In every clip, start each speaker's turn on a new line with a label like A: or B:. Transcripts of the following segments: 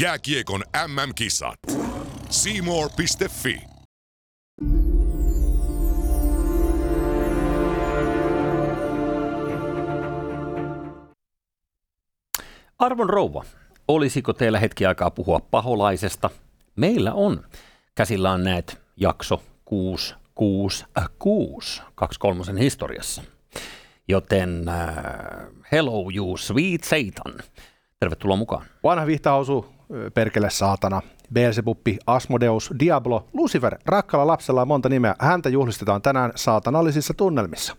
A: Jääkiekon MM-kisat. Seymour.fi
B: Arvon rouva, olisiko teillä hetki aikaa puhua paholaisesta? Meillä on. Käsillä on näet jakso 666 23 historiassa. Joten uh, hello you sweet Satan. Tervetuloa mukaan.
C: Vanha vihtahausu, perkele saatana, Beelzebuppi, Asmodeus, Diablo, Lucifer, rakkalla lapsella on monta nimeä. Häntä juhlistetaan tänään saatanallisissa tunnelmissa.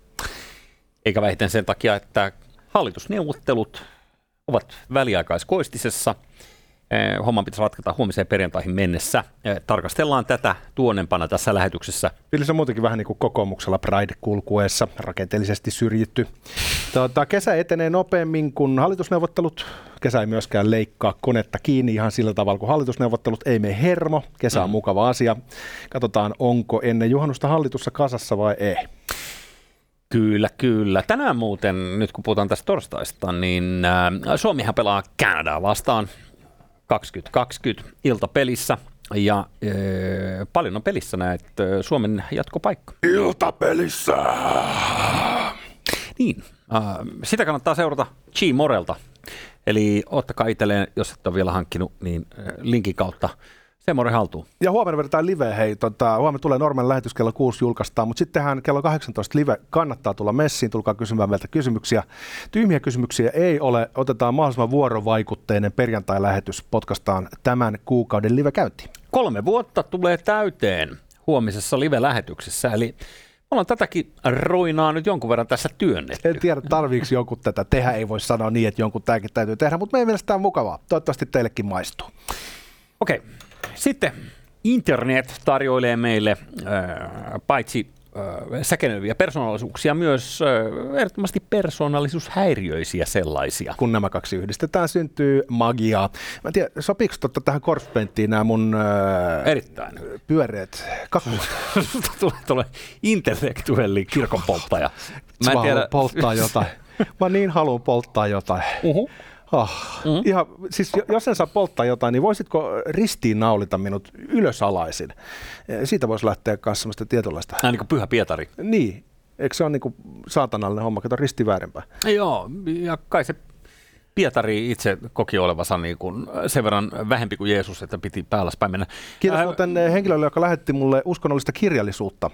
B: Eikä vähiten sen takia, että hallitusneuvottelut ovat väliaikaiskoistisessa. Homman pitäisi ratkata huomiseen perjantaihin mennessä. Tarkastellaan tätä tuonnempana tässä lähetyksessä.
C: Se on muutenkin vähän niin kuin kokoomuksella Pride-kulkueessa, rakenteellisesti syrjitty. Tuota, kesä etenee nopeammin kuin hallitusneuvottelut. Kesä ei myöskään leikkaa konetta kiinni ihan sillä tavalla kuin hallitusneuvottelut. Ei mene hermo. Kesä on mm. mukava asia. Katsotaan, onko ennen juhannusta hallitussa kasassa vai ei.
B: Kyllä, kyllä. Tänään muuten, nyt kun puhutaan tästä torstaista, niin äh, Suomihan pelaa Kanadaa vastaan 2020 iltapelissä. Ja äh, paljon on pelissä näet äh, Suomen jatkopaikka.
A: Iltapelissä!
B: Niin, äh, sitä kannattaa seurata G Morelta. Eli ottakaa itselleen, jos et ole vielä hankkinut, niin linkin kautta – Semmoinen haltuun.
C: Ja huomenna vedetään live, hei, tota, huomenna tulee normaali lähetys kello 6 julkaistaan, mutta sittenhän kello 18 live kannattaa tulla messiin, tulkaa kysymään meiltä kysymyksiä. Tyhmiä kysymyksiä ei ole, otetaan mahdollisimman vuorovaikutteinen perjantai-lähetys, podcastaan tämän kuukauden live käyntiin.
B: Kolme vuotta tulee täyteen huomisessa live-lähetyksessä, eli me ollaan tätäkin roinaa nyt jonkun verran tässä työnnetty.
C: En tiedä, tarviiko jonkun tätä tehdä, ei voi sanoa niin, että jonkun tämäkin täytyy tehdä, mutta meidän mielestä tämä on mukavaa. Toivottavasti teillekin maistuu.
B: Okei, okay. Sitten internet tarjoilee meille äh, paitsi äh, säkenöiviä persoonallisuuksia, myös äh, ehdottomasti persoonallisuushäiriöisiä sellaisia.
C: Kun nämä kaksi yhdistetään, syntyy magiaa. Mä en tiedä, sopiiko totta tähän korspenttiin nämä mun
B: äh, Erittäin.
C: pyöreät kakut?
B: tulee, tulee intellektuelli kirkonpolttaja.
C: Mä en tiedä. polttaa jotain. Mä niin haluan polttaa jotain. Uh-huh. Oh, mm. ihan, siis jos en saa polttaa jotain, niin voisitko ristiin naulita minut ylösalaisin? Siitä voisi lähteä kanssa semmoista tietynlaista.
B: Äh, niin kuin Pyhä Pietari.
C: Niin. Eikö se ole niin kuin saatanallinen homma, kato risti väärinpäin?
B: Joo, ja kai se Pietari itse koki olevansa niin kuin sen verran vähempi kuin Jeesus, että piti päälläspäin mennä.
C: Kiitos äh, muuten henkilölle, joka lähetti mulle uskonnollista kirjallisuutta.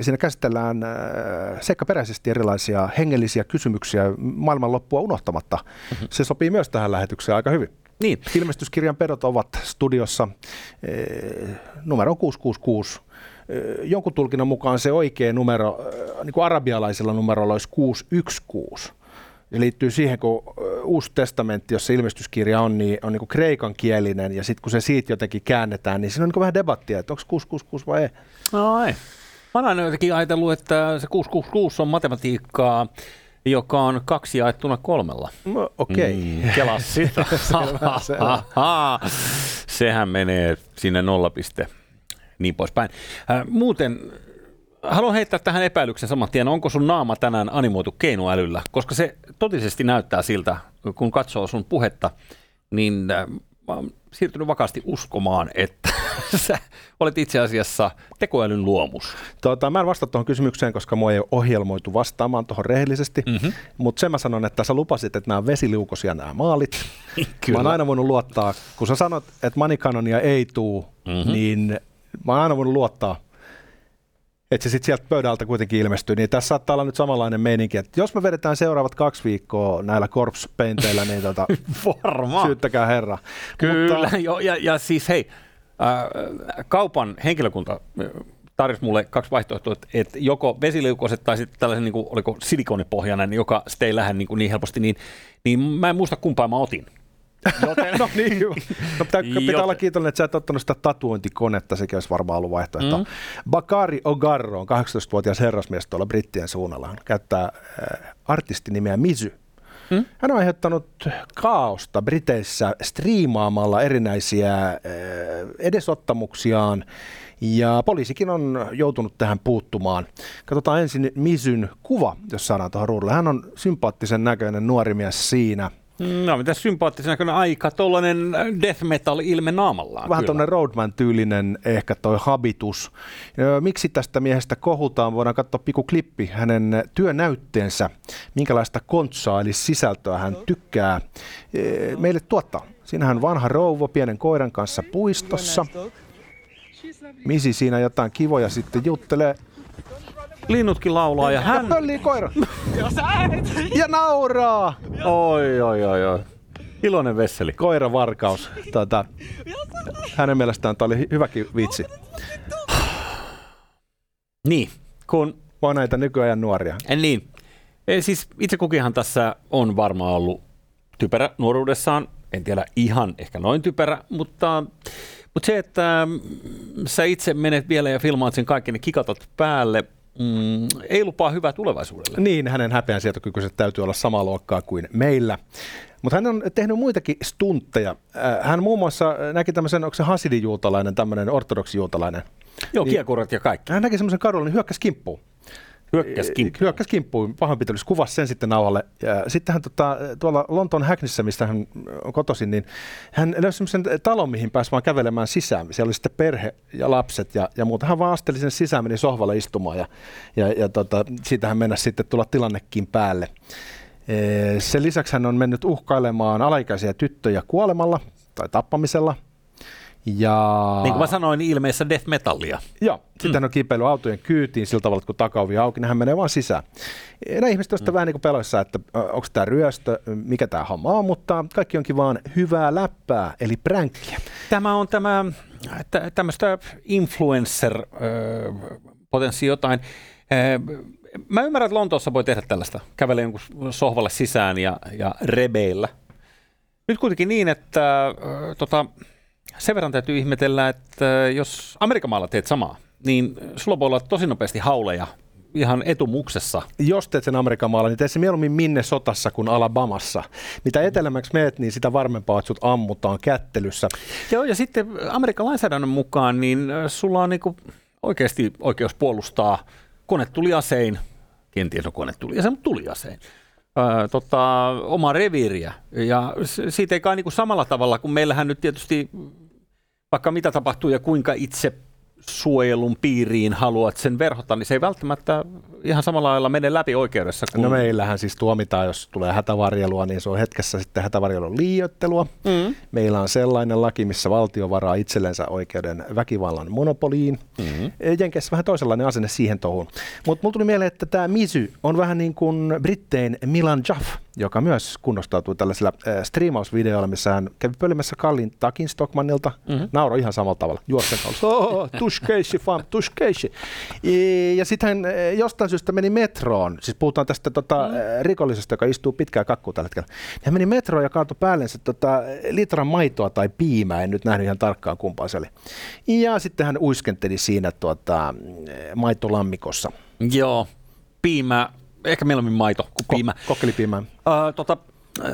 C: Siinä käsitellään äh, seikkaperäisesti erilaisia hengellisiä kysymyksiä maailmanloppua unohtamatta. Mm-hmm. Se sopii myös tähän lähetykseen aika hyvin.
B: Niin.
C: Ilmestyskirjan pedot ovat studiossa äh, numero 666. Jonkun tulkinnan mukaan se oikea numero, niin kuin arabialaisilla numerolla olisi 616 se liittyy siihen, kun Uusi testamentti, jossa ilmestyskirja on, niin on niin kreikan kielinen, ja sitten kun se siitä jotenkin käännetään, niin siinä on niin vähän debattia, että onko 666 vai ei.
B: No ei. Mä oon aina jotenkin ajatellut, että se 666 on matematiikkaa, joka on kaksi jaettuna kolmella.
C: No, Okei. Okay. Mm,
B: Kela sitä. Sehän menee sinne nollapiste niin poispäin. Äh, muuten haluan heittää tähän epäilyksen saman tien, onko sun naama tänään animoitu keinoälyllä, koska se totisesti näyttää siltä, kun katsoo sun puhetta, niin äh, mä oon siirtynyt vakaasti uskomaan, että sä olet itse asiassa tekoälyn luomus.
C: Tota, mä en vasta tuohon kysymykseen, koska mua ei ole ohjelmoitu vastaamaan tuohon rehellisesti, mm-hmm. mutta sen mä sanon, että sä lupasit, että nämä on vesiliukosia nämä maalit. Kyllä. Mä oon aina voinut luottaa, kun sä sanot, että manikanonia ei tuu, mm-hmm. niin mä oon aina voinut luottaa että se sitten sieltä pöydältä kuitenkin ilmestyy, niin tässä saattaa olla nyt samanlainen meininki, että jos me vedetään seuraavat kaksi viikkoa näillä korpspenteillä, niin tota,
B: Varma.
C: syyttäkää herra.
B: Kyllä, Mutta, jo, ja, ja siis hei, äh, kaupan henkilökunta äh, tarjosi mulle kaksi vaihtoehtoa, että joko vesiliukoiset tai sitten tällaisen, niin kuin, oliko silikonipohjainen, joka sitten ei lähde niin, kuin niin helposti, niin, niin mä en muista kumpaa mä otin.
C: Joten... no niin, no, pitää, pitää Joten... olla kiitollinen, että sä et ottanut sitä tatuointikonetta, sekin olisi varmaan ollut vaihtoehto. Mm. Bakari Ogarro on 18-vuotias herrasmies tuolla brittien suunnalla. Hän käyttää äh, artistinimeä Mizy. Mm? Hän on aiheuttanut kaaosta Briteissä striimaamalla erinäisiä äh, edesottamuksiaan ja poliisikin on joutunut tähän puuttumaan. Katsotaan ensin Misyn kuva, jos saadaan tuohon ruudulle. Hän on sympaattisen näköinen nuori mies siinä –
B: No, mitä sympaattisena näköinen aika, tuollainen death metal ilme naamallaan.
C: Vähän
B: kyllä.
C: tuonne Roadman-tyylinen ehkä toi habitus. Miksi tästä miehestä kohutaan? Voidaan katsoa piku klippi hänen työnäytteensä, minkälaista kontsaa eli sisältöä hän tykkää meille tuottaa. Siinähän vanha rouva pienen koiran kanssa puistossa. Misi siinä jotain kivoja sitten juttelee.
B: Linnutkin laulaa ja hän...
C: Ja pöllii koira. ja nauraa.
B: Oi, oi, oi, oi. Iloinen vesseli.
C: Koiravarkaus. Tota, hänen mielestään tämä oli hy- hyväkin vitsi.
B: Niin, kun
C: Vaan näitä nykyajan nuoria.
B: En niin. E, siis itse kukinhan tässä on varmaan ollut typerä nuoruudessaan. En tiedä ihan ehkä noin typerä, mutta, mutta se, että mm, sä itse menet vielä ja filmaat sen kaikki ne kikatot päälle, mm, ei lupaa hyvää tulevaisuudelle.
C: Niin, hänen häpeän sietokykyiset täytyy olla samaa luokkaa kuin meillä. Mutta hän on tehnyt muitakin stuntteja. Äh, Hän muun muassa näki tämmöisen, onko se hasidijuutalainen, tämmöinen ortodoksijuutalainen.
B: Joo,
C: Niin.
B: kiekurat ja kaikki.
C: Hän näki semmoisen kadulla, niin hyökkäsi kimppuun.
B: Hyökkäs kimppuun.
C: Hyökkäsi kimppuun, pahoinpitelys, kuvasi sen sitten nauhalle. Sitten hän tota, tuolla Lontoon Hackneyssä, mistä hän on kotoisin, niin hän löysi semmoisen talon, mihin pääsi vaan kävelemään sisään. Siellä oli sitten perhe ja lapset ja, ja muuta. Hän vaan asteli sinne sisään, meni sohvalle istumaan ja, ja, ja tota, siitähän mennä sitten tulla tilannekin päälle. Sen lisäksi hän on mennyt uhkailemaan alaikäisiä tyttöjä kuolemalla tai tappamisella. Ja...
B: Niin kuin mä sanoin, niin ilmeessä death metallia.
C: Joo, sitten hän on kipeillyt autojen kyytiin sillä tavalla, että kun takaovi auki, niin hän menee vaan sisään. Nämä ihmiset ovat mm. vähän niin kuin peloissa, että onko tämä ryöstö, mikä tämä homma on, mutta kaikki onkin vaan hyvää läppää, eli pränkkiä.
B: Tämä on tämä, tä- tämmöistä influencer-potenssi jotain. Ö, Mä ymmärrän, että Lontoossa voi tehdä tällaista, kävellä jonkun sohvalle sisään ja, ja rebeillä. Nyt kuitenkin niin, että tota, sen verran täytyy ihmetellä, että jos Amerikan maalla teet samaa, niin sulla voi olla tosi nopeasti hauleja ihan etumuksessa.
C: Jos teet sen Amerikan maalla, niin tee se mieluummin minne sotassa kuin Alabamassa. Mitä etelämäksi meet, niin sitä varmempaa, että sut ammutaan kättelyssä.
B: Joo, ja sitten Amerikan lainsäädännön mukaan, niin ö, sulla on niinku oikeasti oikeus puolustaa konetuliasein, kenties on konetuliasein, mutta tuliasein, öö, tota, omaa reviiriä. Ja siitä ei kai niinku samalla tavalla, kun meillähän nyt tietysti vaikka mitä tapahtuu ja kuinka itse suojelun piiriin haluat sen verhota, niin se ei välttämättä ihan samalla lailla mene läpi oikeudessa. Kun...
C: No meillähän siis tuomitaan, jos tulee hätävarjelua, niin se on hetkessä sitten hätävarjelun liioittelua.
B: Mm.
C: Meillä on sellainen laki, missä valtio varaa itsellensä oikeuden väkivallan monopoliin. Mm-hmm. Jenkeissä vähän toisenlainen asenne siihen touhuun. Mutta mulla tuli mieleen, että tämä Misy on vähän niin kuin Brittein Milan Jaff, joka myös kunnostautui tällaisilla äh, striimausvideoilla, missä hän kävi pölimässä kallin takin Stockmannilta. Mm-hmm. Nauroi ihan samalla tavalla, juosten kaulassa. Oh, tushkeishi, fam, tushkeishi. Ja, sitten hän äh, jostain syystä meni metroon, siis puhutaan tästä tota, mm. rikollisesta, joka istuu pitkään kakkua tällä hetkellä. Hän meni metroon ja kaatoi päällensä tota, litran maitoa tai piimää, en nyt nähnyt ihan tarkkaan kumpaa se oli. Ja sitten hän uiskenteli siinä tuota, maitolammikossa.
B: Joo, piimä, ehkä mieluummin maito kuin piimä.
C: Ko- kokkelipiimää.
B: Äh, tota, äh,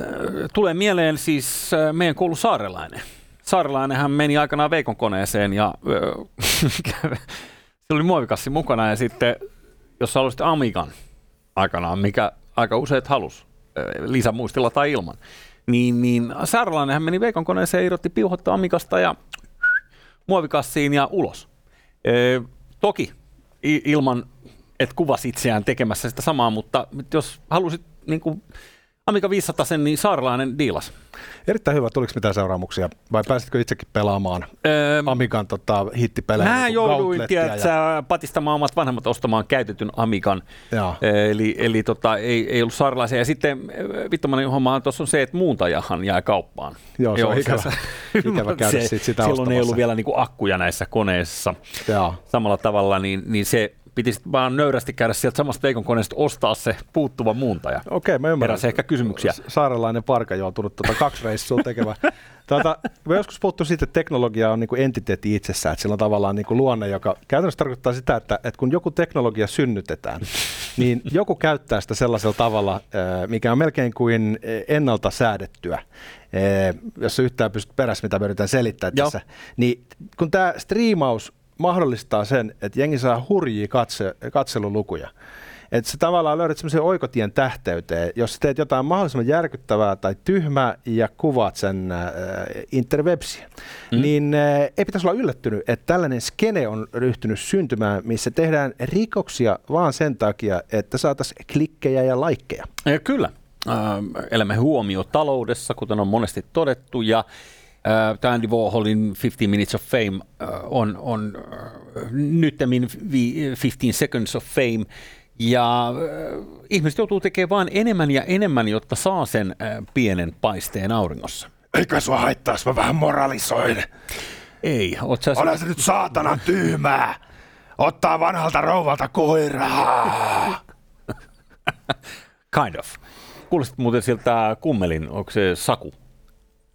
B: tulee mieleen siis äh, meidän koulu Saarelainen. Saarelainenhan meni aikanaan Veikon koneeseen ja äh, se oli muovikassi mukana ja sitten, jos sä haluaisit Amigan aikanaan, mikä aika useat halus, äh, lisämuistilla tai ilman, niin, niin Saarelainenhan meni Veikon koneeseen, irrotti piuhotta Amigasta ja muovikassiin ja ulos. Ö, toki ilman, että kuvasi itseään tekemässä sitä samaa, mutta jos halusit niin kuin Amiga 500 sen, niin saarelainen diilas.
C: Erittäin hyvä. Tuliko mitään seuraamuksia? Vai pääsitkö itsekin pelaamaan
B: Öö,
C: Amigan tota, hittipelejä?
B: Mä
C: niin kuin
B: jouduin tiedätkö,
C: ja...
B: patistamaan omat vanhemmat ostamaan käytetyn Amigan.
C: Joo.
B: Eli, eli tota, ei, ei ollut saarelaisia. Ja sitten ö, vittomainen homma tuossa on se, että muuntajahan jää kauppaan.
C: Joo, se on ikävä- ikävä käydä
B: se,
C: sit sitä
B: Silloin ei
C: ostamassa.
B: ollut vielä niinku akkuja näissä koneissa
C: Joo.
B: samalla tavalla, niin, niin se piti vaan nöyrästi käydä sieltä samasta Veikon koneesta ostaa se puuttuva muuntaja.
C: Okei, mä ymmärrän.
B: Heräsi ehkä kysymyksiä.
C: Saarelainen parka joutunut tuota kaksi reissua tekemään. Tuota, me joskus puhuttu siitä, että teknologia on niin kuin entiteetti itsessään, että sillä on tavallaan niin kuin luonne, joka käytännössä tarkoittaa sitä, että, että kun joku teknologia synnytetään, niin joku käyttää sitä sellaisella tavalla, äh, mikä on melkein kuin ennalta säädettyä. Äh, Jos sä yhtään pystyt perässä, mitä me yritän selittää
B: Joo.
C: tässä. Niin kun tämä striimaus mahdollistaa sen, että jengi saa hurjia katse, katselulukuja, Että sä tavallaan löydät semmoisen oikotien tähteyteen, jos sä teet jotain mahdollisimman järkyttävää tai tyhmää ja kuvaat sen äh, interwebsiä, mm. niin äh, ei pitäisi olla yllättynyt, että tällainen skene on ryhtynyt syntymään, missä tehdään rikoksia vaan sen takia, että saataisiin klikkejä ja laikkeja.
B: Ja kyllä. Äh, elämme huomio taloudessa, kuten on monesti todettu, ja äh, tämä Andy Warholin 15 Minutes of Fame äh, on, on äh, nyttemmin 15 Seconds of Fame, ja äh, ihmiset joutuu tekemään vain enemmän ja enemmän, jotta saa sen äh, pienen paisteen auringossa.
A: Eikä sua haittaa, jos mä vähän moralisoin.
B: Ei, oot sä...
A: Ole se nyt saatana tyhmää. Ottaa vanhalta rouvalta koiraa.
B: kind of. Kuulostit muuten siltä kummelin, onko se Saku?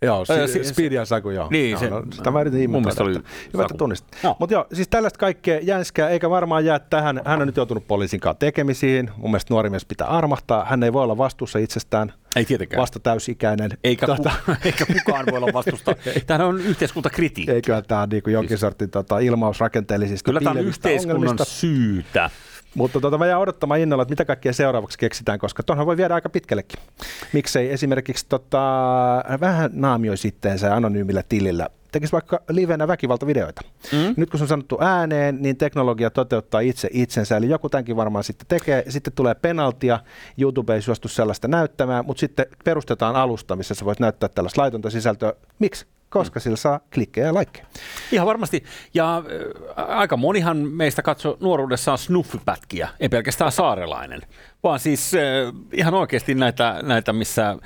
C: Joo, si-
B: si-
C: Speedy ja Saku, joo.
B: Niin,
C: joo,
B: se-
C: no, sitä mä yritin
B: oli
C: Hyvä, että tunnistit.
B: Joo.
C: Mutta joo, siis tällaista kaikkea jänskää, eikä varmaan jää tähän. Hän on nyt joutunut poliisin kanssa tekemisiin. Mun mielestä nuori mies pitää armahtaa. Hän ei voi olla vastuussa itsestään.
B: Ei tietenkään.
C: Vasta täysikäinen.
B: Eikä,
C: Tota,
B: ku, eikä kukaan voi olla vastusta. Tämähän on yhteiskuntakritiikki.
C: Eiköhän tämä on niin jonkin sortin tota, ilmaus rakenteellisista
B: Kyllä tämä on yhteiskunnan
C: ongelmista.
B: syytä.
C: Mutta tota, mä jään odottamaan innolla, että mitä kaikkea seuraavaksi keksitään, koska tuonhan voi viedä aika pitkällekin. Miksei esimerkiksi tota, vähän naamioi sitten se anonyymillä tilillä tekisi vaikka livenä väkivaltavideoita. Mm. Nyt kun se on sanottu ääneen, niin teknologia toteuttaa itse itsensä, eli joku tämänkin varmaan sitten tekee. Sitten tulee penaltia, YouTube ei suostu sellaista näyttämään, mutta sitten perustetaan alusta, missä sä voit näyttää tällaista laitonta sisältöä. Miksi? Koska sillä saa klikkejä ja laikkeja.
B: Ihan varmasti. Ja äh, aika monihan meistä katsoi nuoruudessaan snuffipätkiä, ei pelkästään saarelainen, vaan siis äh, ihan oikeasti näitä, näitä missä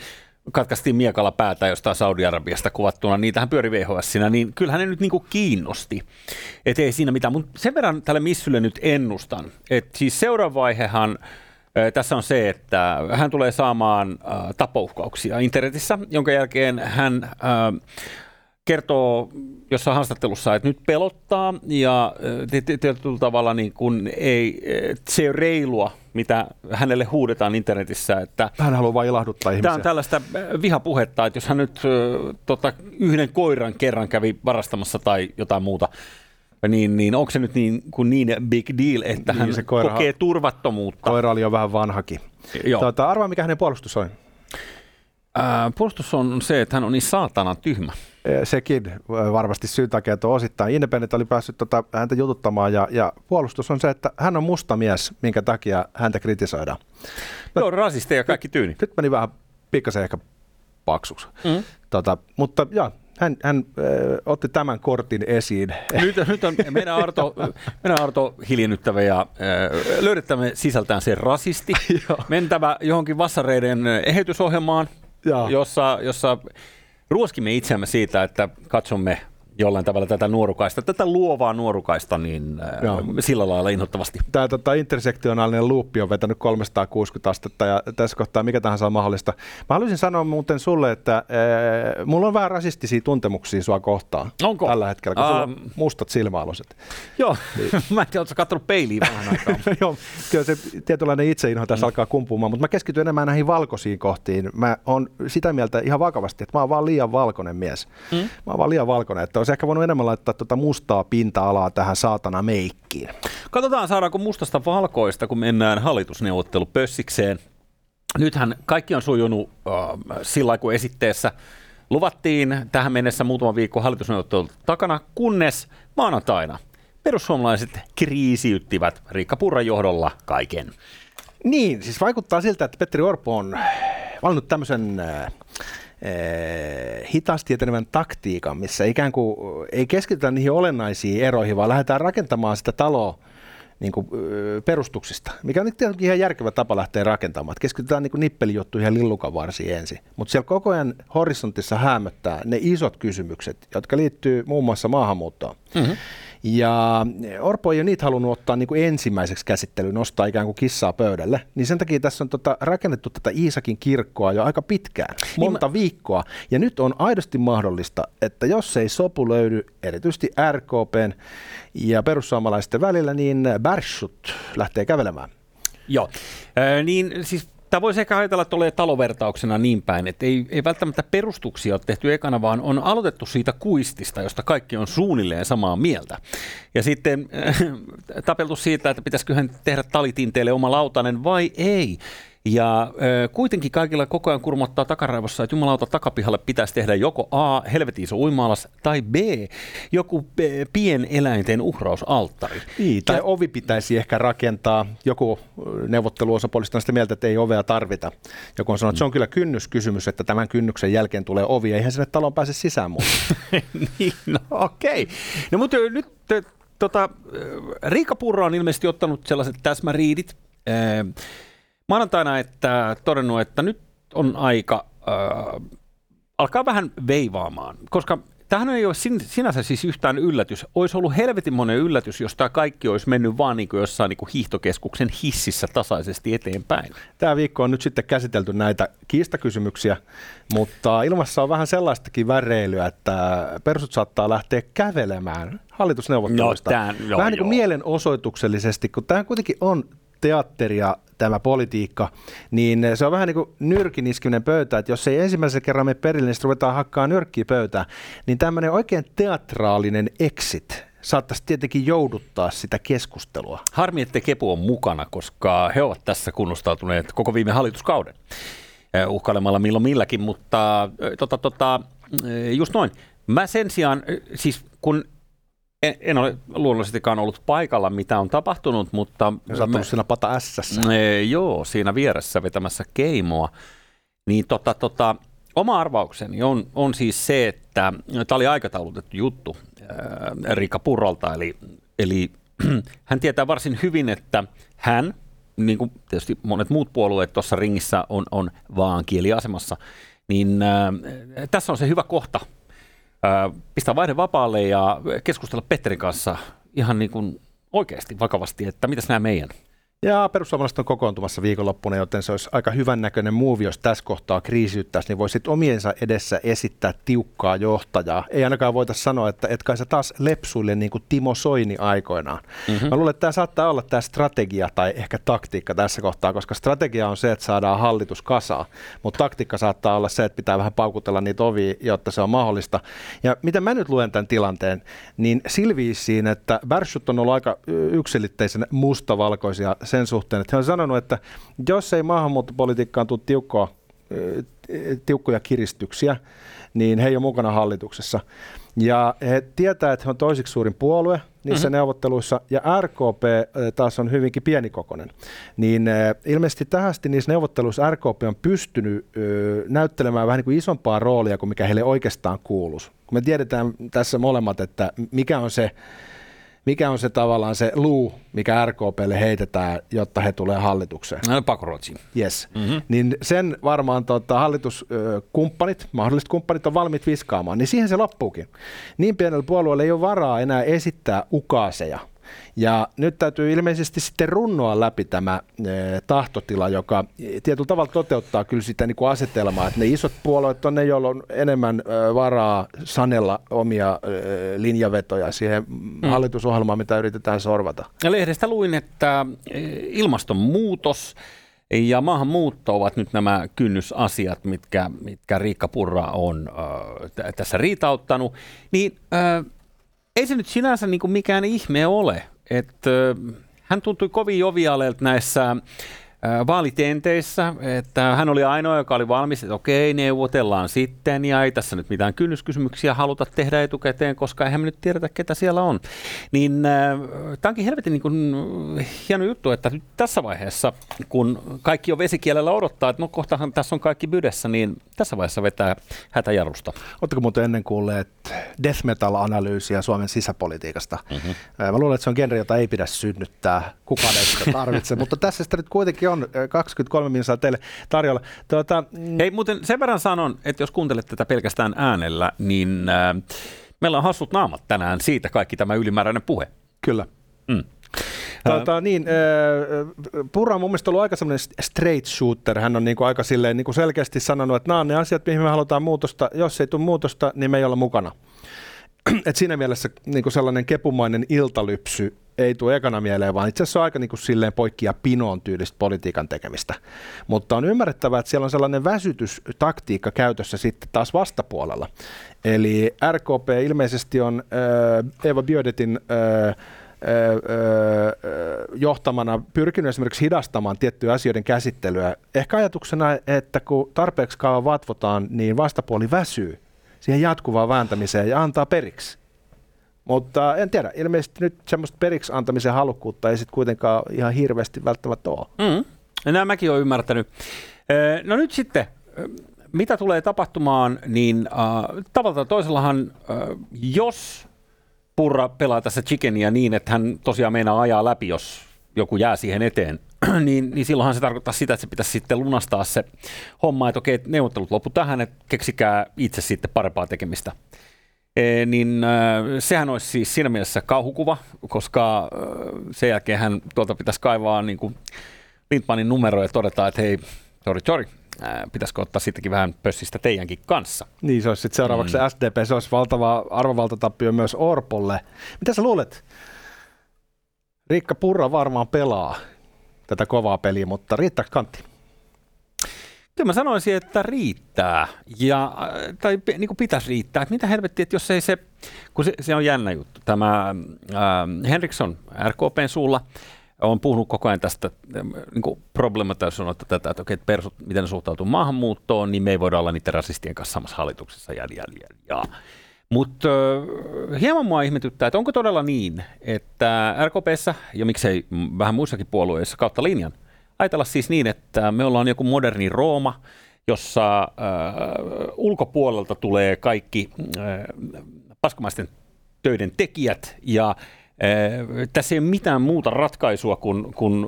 B: katkaistiin miekalla päätä jostain Saudi-Arabiasta kuvattuna, niitähän pyöri vhs niin kyllähän ne nyt niinku kiinnosti. Et ei siinä mitään, mutta sen verran tälle Missylle nyt ennustan, että siis seuraava vaihehan Ö, Tässä on se, että hän tulee saamaan äh, tapouhkauksia internetissä, jonka jälkeen hän äh, kertoo jossain haastattelussa, että nyt pelottaa ja äh, ti- ti- tietyllä tavalla niin kun ei, äh, se ei ole reilua, mitä hänelle huudetaan internetissä, että
C: Hän haluaa vain ilahduttaa ihmisiä.
B: Tämä on tällaista äh, vihapuhetta, että jos hän nyt äh, tota, yhden koiran kerran kävi varastamassa tai jotain muuta, niin, niin onko se nyt niin, kuin niin big deal, että
C: Niin,
B: hän
C: se koirahan-
B: kokee turvattomuutta?
C: Koira oli jo vähän vanhakin.
B: Joo.
C: Tota, arvaa, mikä hänen puolustus on.
B: Ää, puolustus on se, että hän on niin saatana tyhmä.
C: Eh, Sekin eh, varmasti syyn takia tuo osittain. Independent oli päässyt tota, häntä jututtamaan ja, ja puolustus on se, että hän on musta mies, minkä takia häntä kritisoidaan.
B: No. Joo, rasisteja kaikki tyyni.
C: Nyt meni vähän pikkasen ehkä paksuksi.
B: Mm.
C: Tota, mutta joo, hän, hän äh, otti tämän kortin esiin.
B: Nyt, nyt on meidän Arto, meidän Arto hiljennyttävä ja äh, löydettävä sisältään se rasisti, mentävä johonkin vassareiden eheytysohjelmaan, jossa, jossa ruoskimme itseämme siitä, että katsomme jollain tavalla tätä nuorukaista, tätä luovaa nuorukaista, niin äh,
C: Joo.
B: sillä lailla inhottavasti.
C: Tämä tota, intersektionaalinen luuppi on vetänyt 360 astetta ja tässä kohtaa mikä tahansa on mahdollista. Mä haluaisin sanoa muuten sulle, että äh, mulla on vähän rasistisia tuntemuksia sua kohtaan
B: Onko?
C: tällä hetkellä, kun sulla
B: Ähm.
C: on mustat silmäaluset.
B: Joo, mä en tiedä, oletko katsonut peiliin vähän aikaa.
C: Joo, kyllä se tietynlainen itseinho tässä mm. alkaa kumpumaan, mutta mä keskityn enemmän näihin valkoisiin kohtiin. Mä oon sitä mieltä ihan vakavasti, että mä oon vaan liian valkoinen mies. Mm. Mä oon vaan liian valkoinen, että olisi ehkä voinut enemmän laittaa tuota mustaa pinta-alaa tähän saatana meikkiin.
B: Katsotaan, saadaanko mustasta valkoista, kun mennään hallitusneuvottelupössikseen. Nythän kaikki on sujunut äh, sillä kun esitteessä luvattiin tähän mennessä muutama viikko hallitusneuvottelut takana, kunnes maanantaina perussuomalaiset kriisiyttivät Riikka Purran johdolla kaiken.
C: Niin, siis vaikuttaa siltä, että Petteri Orpo on valinnut tämmöisen äh, hitaasti etenevän taktiikan, missä ikään kuin ei keskitytä niihin olennaisiin eroihin, vaan lähdetään rakentamaan sitä taloa niin kuin, perustuksista, mikä on tietenkin ihan järkevä tapa lähteä rakentamaan. Että keskitytään niin nippelijuttuihin ja lillukavarsiin ensin. Mutta siellä koko ajan horisontissa hämöttää ne isot kysymykset, jotka liittyy muun muassa maahanmuuttoon. Mm-hmm. Ja Orpo ei ole niitä halunnut ottaa niin kuin ensimmäiseksi käsittelyyn, nostaa ikään kuin kissaa pöydälle. Niin sen takia tässä on tota, rakennettu tätä Iisakin kirkkoa jo aika pitkään, monta viikkoa. Ja nyt on aidosti mahdollista, että jos ei sopu löydy erityisesti RKPn ja perussuomalaisten välillä, niin Bärschut lähtee kävelemään.
B: Joo, äh, niin siis Tämä voisi ehkä ajatella tulee talovertauksena niin päin, että ei, ei välttämättä perustuksia ole tehty ekana, vaan on aloitettu siitä kuistista, josta kaikki on suunnilleen samaa mieltä. Ja sitten äh, tapeltu siitä, että pitäisiköhän tehdä talitinteelle oma lautanen vai ei. Ja äh, kuitenkin kaikilla koko ajan kurmottaa takaraivossa, että jumalauta takapihalle pitäisi tehdä joko A, helvetin iso uimaalas, tai B, joku pieneläinten uhrausalttari.
C: Niin, tai ja, ovi pitäisi ehkä rakentaa. Joku neuvotteluosapuolista on sitä mieltä, että ei ovea tarvita. Joku on sanonut, että se on kyllä kynnyskysymys, että tämän kynnyksen jälkeen tulee ovi, eihän sinne taloon pääse sisään muuta.
B: niin, no okei. Okay. No mutta nyt tota, Riikka Purra on ilmeisesti ottanut sellaiset täsmäriidit, maanantaina että todennut, että nyt on aika äh, alkaa vähän veivaamaan, koska Tähän ei ole sinänsä siis yhtään yllätys. Olisi ollut helvetin monen yllätys, jos tämä kaikki olisi mennyt vaan niin kuin jossain niin kuin hiihtokeskuksen hississä tasaisesti eteenpäin.
C: Tämä viikko on nyt sitten käsitelty näitä kiistakysymyksiä, mutta ilmassa on vähän sellaistakin väreilyä, että persut saattaa lähteä kävelemään hallitusneuvotteluista. No, tämän, joo, vähän niin kuin mielenosoituksellisesti, kun tämä kuitenkin on teatteria tämä politiikka, niin se on vähän niin kuin nyrkiniskinen pöytä, että jos ei ensimmäisen kerran mene perille, niin ruvetaan hakkaa nyrkkiä pöytään, niin tämmöinen oikein teatraalinen exit saattaisi tietenkin jouduttaa sitä keskustelua.
B: Harmi, että Kepu on mukana, koska he ovat tässä kunnostautuneet koko viime hallituskauden eh, uhkailemalla milloin milläkin, mutta eh, tota, tota, eh, just noin. Mä sen sijaan, siis kun en, en ole luonnollisestikaan ollut paikalla, mitä on tapahtunut, mutta...
C: Sä oot siinä pata S.
B: E, joo, siinä vieressä vetämässä keimoa. Niin tota, tota, oma arvaukseni on, on siis se, että tämä oli aikataulutettu juttu ää, Riikka Purralta, eli, eli hän tietää varsin hyvin, että hän, niin kuin tietysti monet muut puolueet tuossa ringissä on, on vaan kieliasemassa, niin ää, tässä on se hyvä kohta – pistää vaihde vapaalle ja keskustella Petterin kanssa ihan niin kuin oikeasti vakavasti, että mitäs nämä meidän
C: ja perussuomalaiset on kokoontumassa viikonloppuna, joten se olisi aika hyvän näköinen muuvi, jos tässä kohtaa kriisiyttäisi, niin voisit omiensa edessä esittää tiukkaa johtajaa. Ei ainakaan voita sanoa, että et kai sä taas lepsuille niin kuin Timo Soini aikoinaan. Mm-hmm. Mä luulen, että tämä saattaa olla tämä strategia tai ehkä taktiikka tässä kohtaa, koska strategia on se, että saadaan hallitus kasaa, mutta taktiikka saattaa olla se, että pitää vähän paukutella niitä ovia, jotta se on mahdollista. Ja mitä mä nyt luen tämän tilanteen, niin silviisiin, että Bärsyt on ollut aika yksilitteisen mustavalkoisia sen suhteen, että he on sanonut, että jos ei maahanmuuttopolitiikkaan tule tiukkoa, tiukkoja kiristyksiä, niin he ei ole mukana hallituksessa. Ja he tietää, että he on toisiksi suurin puolue niissä mm-hmm. neuvotteluissa, ja RKP taas on hyvinkin pienikokoinen. Niin ilmeisesti tähästi niissä neuvotteluissa RKP on pystynyt näyttelemään vähän niin kuin isompaa roolia kuin mikä heille oikeastaan kuuluisi. Me tiedetään tässä molemmat, että mikä on se mikä on se tavallaan se luu, mikä RKPlle heitetään, jotta he tulee hallitukseen?
B: No, pakoruotsi.
C: Yes. Mm-hmm. Niin sen varmaan tota, hallituskumppanit, mahdolliset kumppanit on valmiit viskaamaan, niin siihen se loppuukin. Niin pienellä puolueella ei ole varaa enää esittää ukaaseja ja nyt täytyy ilmeisesti sitten runnoa läpi tämä e, tahtotila, joka tietyllä tavalla toteuttaa kyllä sitä niin kuin asetelmaa, että ne isot puolueet on ne, joilla on enemmän e, varaa sanella omia linjavetoja siihen mm. hallitusohjelmaan, mitä yritetään sorvata.
B: Ja lehdestä luin, että ilmastonmuutos ja maahanmuutto ovat nyt nämä kynnysasiat, mitkä, mitkä Riikka Purra on äh, tässä riitauttanut. Niin äh, ei se nyt sinänsä niin kuin mikään ihme ole, että hän tuntui kovin jovialeelta näissä vaalitenteissä, että hän oli ainoa, joka oli valmis, että okei, neuvotellaan sitten, ja ei tässä nyt mitään kynnyskysymyksiä haluta tehdä etukäteen, koska eihän me nyt tiedetä, ketä siellä on. Niin äh, tämä onkin helvetin niin kuin, hieno juttu, että nyt tässä vaiheessa, kun kaikki on vesikielellä odottaa, että no kohtahan tässä on kaikki bydessä, niin tässä vaiheessa vetää hätäjarrusta.
C: Oletteko muuten ennen kuulleet death metal-analyysiä Suomen sisäpolitiikasta? Mm-hmm. Mä luulen, että se on genre, jota ei pidä synnyttää, kukaan ei sitä tarvitse, mutta tässä sitä nyt kuitenkin on 23 minuuttia teille tarjolla.
B: Tuota, mm. Hei, muuten sen verran sanon, että jos kuuntelet tätä pelkästään äänellä, niin äh, meillä on hassut naamat tänään siitä kaikki tämä ylimääräinen puhe.
C: Kyllä. Mm. Tota, niin, Purra on mun mielestä ollut aika semmoinen straight shooter. Hän on niin kuin aika silleen, niin kuin selkeästi sanonut, että nämä on ne asiat, mihin me halutaan muutosta. Jos ei tule muutosta, niin me ei olla mukana. Et siinä mielessä niin sellainen kepumainen iltalypsy ei tule ekana mieleen, vaan itse asiassa on aika niin kuin silleen poikkia pinoon tyylistä politiikan tekemistä. Mutta on ymmärrettävää, että siellä on sellainen väsytystaktiikka käytössä sitten taas vastapuolella. Eli RKP ilmeisesti on äh, Eva Bjödetin äh, johtamana pyrkinyt esimerkiksi hidastamaan tiettyjä asioiden käsittelyä. Ehkä ajatuksena, että kun tarpeeksi kauan vatvotaan, niin vastapuoli väsyy siihen jatkuvaan vääntämiseen ja antaa periksi. Mutta en tiedä, ilmeisesti nyt semmoista periksi antamisen halukkuutta ei sitten kuitenkaan ihan hirveästi välttämättä ole.
B: Mm. Nämä mäkin olen ymmärtänyt. No nyt sitten, mitä tulee tapahtumaan, niin äh, tavalla toisellahan, äh, jos Purra pelaa tässä chickenia niin, että hän tosiaan meinaa ajaa läpi, jos joku jää siihen eteen, niin, niin silloinhan se tarkoittaa sitä, että se pitäisi sitten lunastaa se homma, että okei, neuvottelut loppu tähän, että keksikää itse sitten parempaa tekemistä. E, niin äh, sehän olisi siis siinä mielessä kauhukuva, koska äh, sen jälkeen hän tuolta pitäisi kaivaa niin kuin Lindmanin numero ja todeta, että hei, sorry, sorry, pitäisikö ottaa sittenkin vähän pössistä teidänkin kanssa.
C: Niin, se olisi sitten seuraavaksi mm. SDP, se olisi valtava arvovaltatappio myös Orpolle. Mitä sä luulet? Riikka Purra varmaan pelaa tätä kovaa peliä, mutta riittää kantti?
B: Kyllä mä sanoisin, että riittää. Ja, äh, tai niin kuin pitäisi riittää. Että mitä helvettiä, että jos ei se, kun se, se on jännä juttu. Tämä äh, Henriksson RKPn suulla on puhunut koko ajan tästä ähm, niin problematisoinut tätä, että okei, että persut, miten ne suhtautuu maahanmuuttoon, niin me ei voida olla niiden rasistien kanssa samassa hallituksessa. Ja, ja, ja. Mutta hieman mua ihmetyttää, että onko todella niin, että RKPssä ja miksei vähän muissakin puolueissa kautta linjan – ajatella siis niin, että me ollaan joku moderni Rooma, jossa äh, ulkopuolelta tulee kaikki äh, paskamaisten töiden tekijät ja tässä ei ole mitään muuta ratkaisua kuin, kuin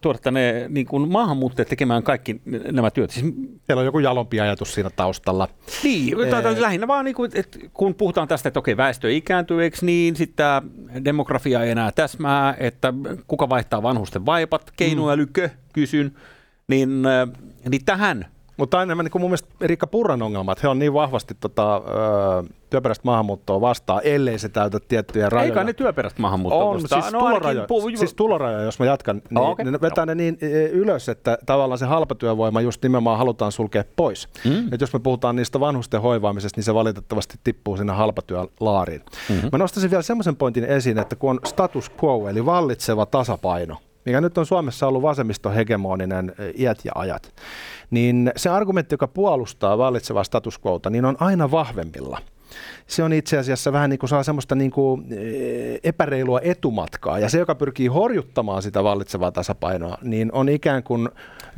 B: tuoda tänne niin kuin maahanmuuttajat tekemään kaikki nämä työt. Siis,
C: Siellä on joku jalompi ajatus siinä taustalla.
B: Niin, ee... lähinnä vaan, niin kuin, että kun puhutaan tästä, että okei, väestö ikääntyy, eikö niin, sitten demografia ei enää täsmää, että kuka vaihtaa vanhusten vaipat, keinoälykö, kysyn, niin, niin tähän
C: mutta aina niin mun mielestä Erikka Purran ongelmat, he on niin vahvasti tota, työperäistä maahanmuuttoa vastaan, ellei se täytä tiettyjä rajoja.
B: Eikä ne työperäistä maahanmuuttoa
C: on, vastaan. Siis, no, tulorajo, pu- siis tuloraja, jos mä jatkan, niin oh, okay. ne vetää ne niin e, ylös, että tavallaan se halpatyövoima just nimenomaan halutaan sulkea pois. Mm. Et jos me puhutaan niistä vanhusten hoivaamisesta, niin se valitettavasti tippuu sinne halpatyölaariin. Mm-hmm. Mä nostaisin vielä semmoisen pointin esiin, että kun on status quo, eli vallitseva tasapaino, mikä nyt on Suomessa ollut vasemmistohegemoninen e, iät ja ajat, niin se argumentti, joka puolustaa vallitsevaa status quota, niin on aina vahvemmilla. Se on itse asiassa vähän niin kuin saa semmoista niin kuin e, epäreilua etumatkaa, ja se, joka pyrkii horjuttamaan sitä vallitsevaa tasapainoa, niin on ikään kuin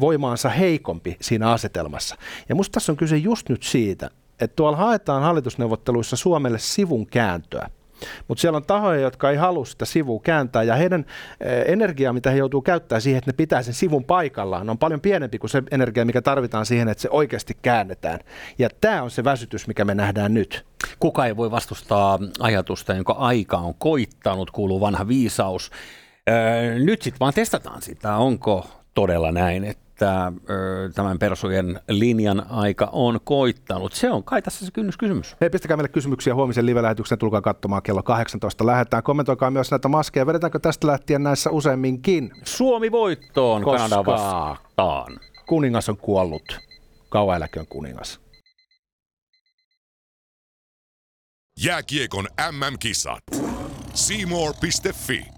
C: voimaansa heikompi siinä asetelmassa. Ja musta tässä on kyse just nyt siitä, että tuolla haetaan hallitusneuvotteluissa Suomelle sivun kääntöä. Mutta siellä on tahoja, jotka ei halua sitä sivua kääntää ja heidän eh, energiaa, mitä he joutuu käyttämään siihen, että ne pitää sen sivun paikallaan, on paljon pienempi kuin se energia, mikä tarvitaan siihen, että se oikeasti käännetään. Ja tämä on se väsytys, mikä me nähdään nyt.
B: Kuka ei voi vastustaa ajatusta, jonka aika on koittanut, kuuluu vanha viisaus. Öö, nyt sitten vaan testataan sitä, onko todella näin, että että tämän persujen linjan aika on koittanut. Se on kai tässä se kynnyskysymys.
C: Hei, pistäkää meille kysymyksiä huomisen live-lähetyksen, tulkaa katsomaan kello 18. Lähdetään, kommentoikaa myös näitä maskeja. Vedetäänkö tästä lähtien näissä useamminkin?
B: Suomi voittoon Koska Kanada vastaan.
C: Kuningas on kuollut. Kauan eläköön kuningas.
D: Jääkiekon MM-kisat. Seymour.fi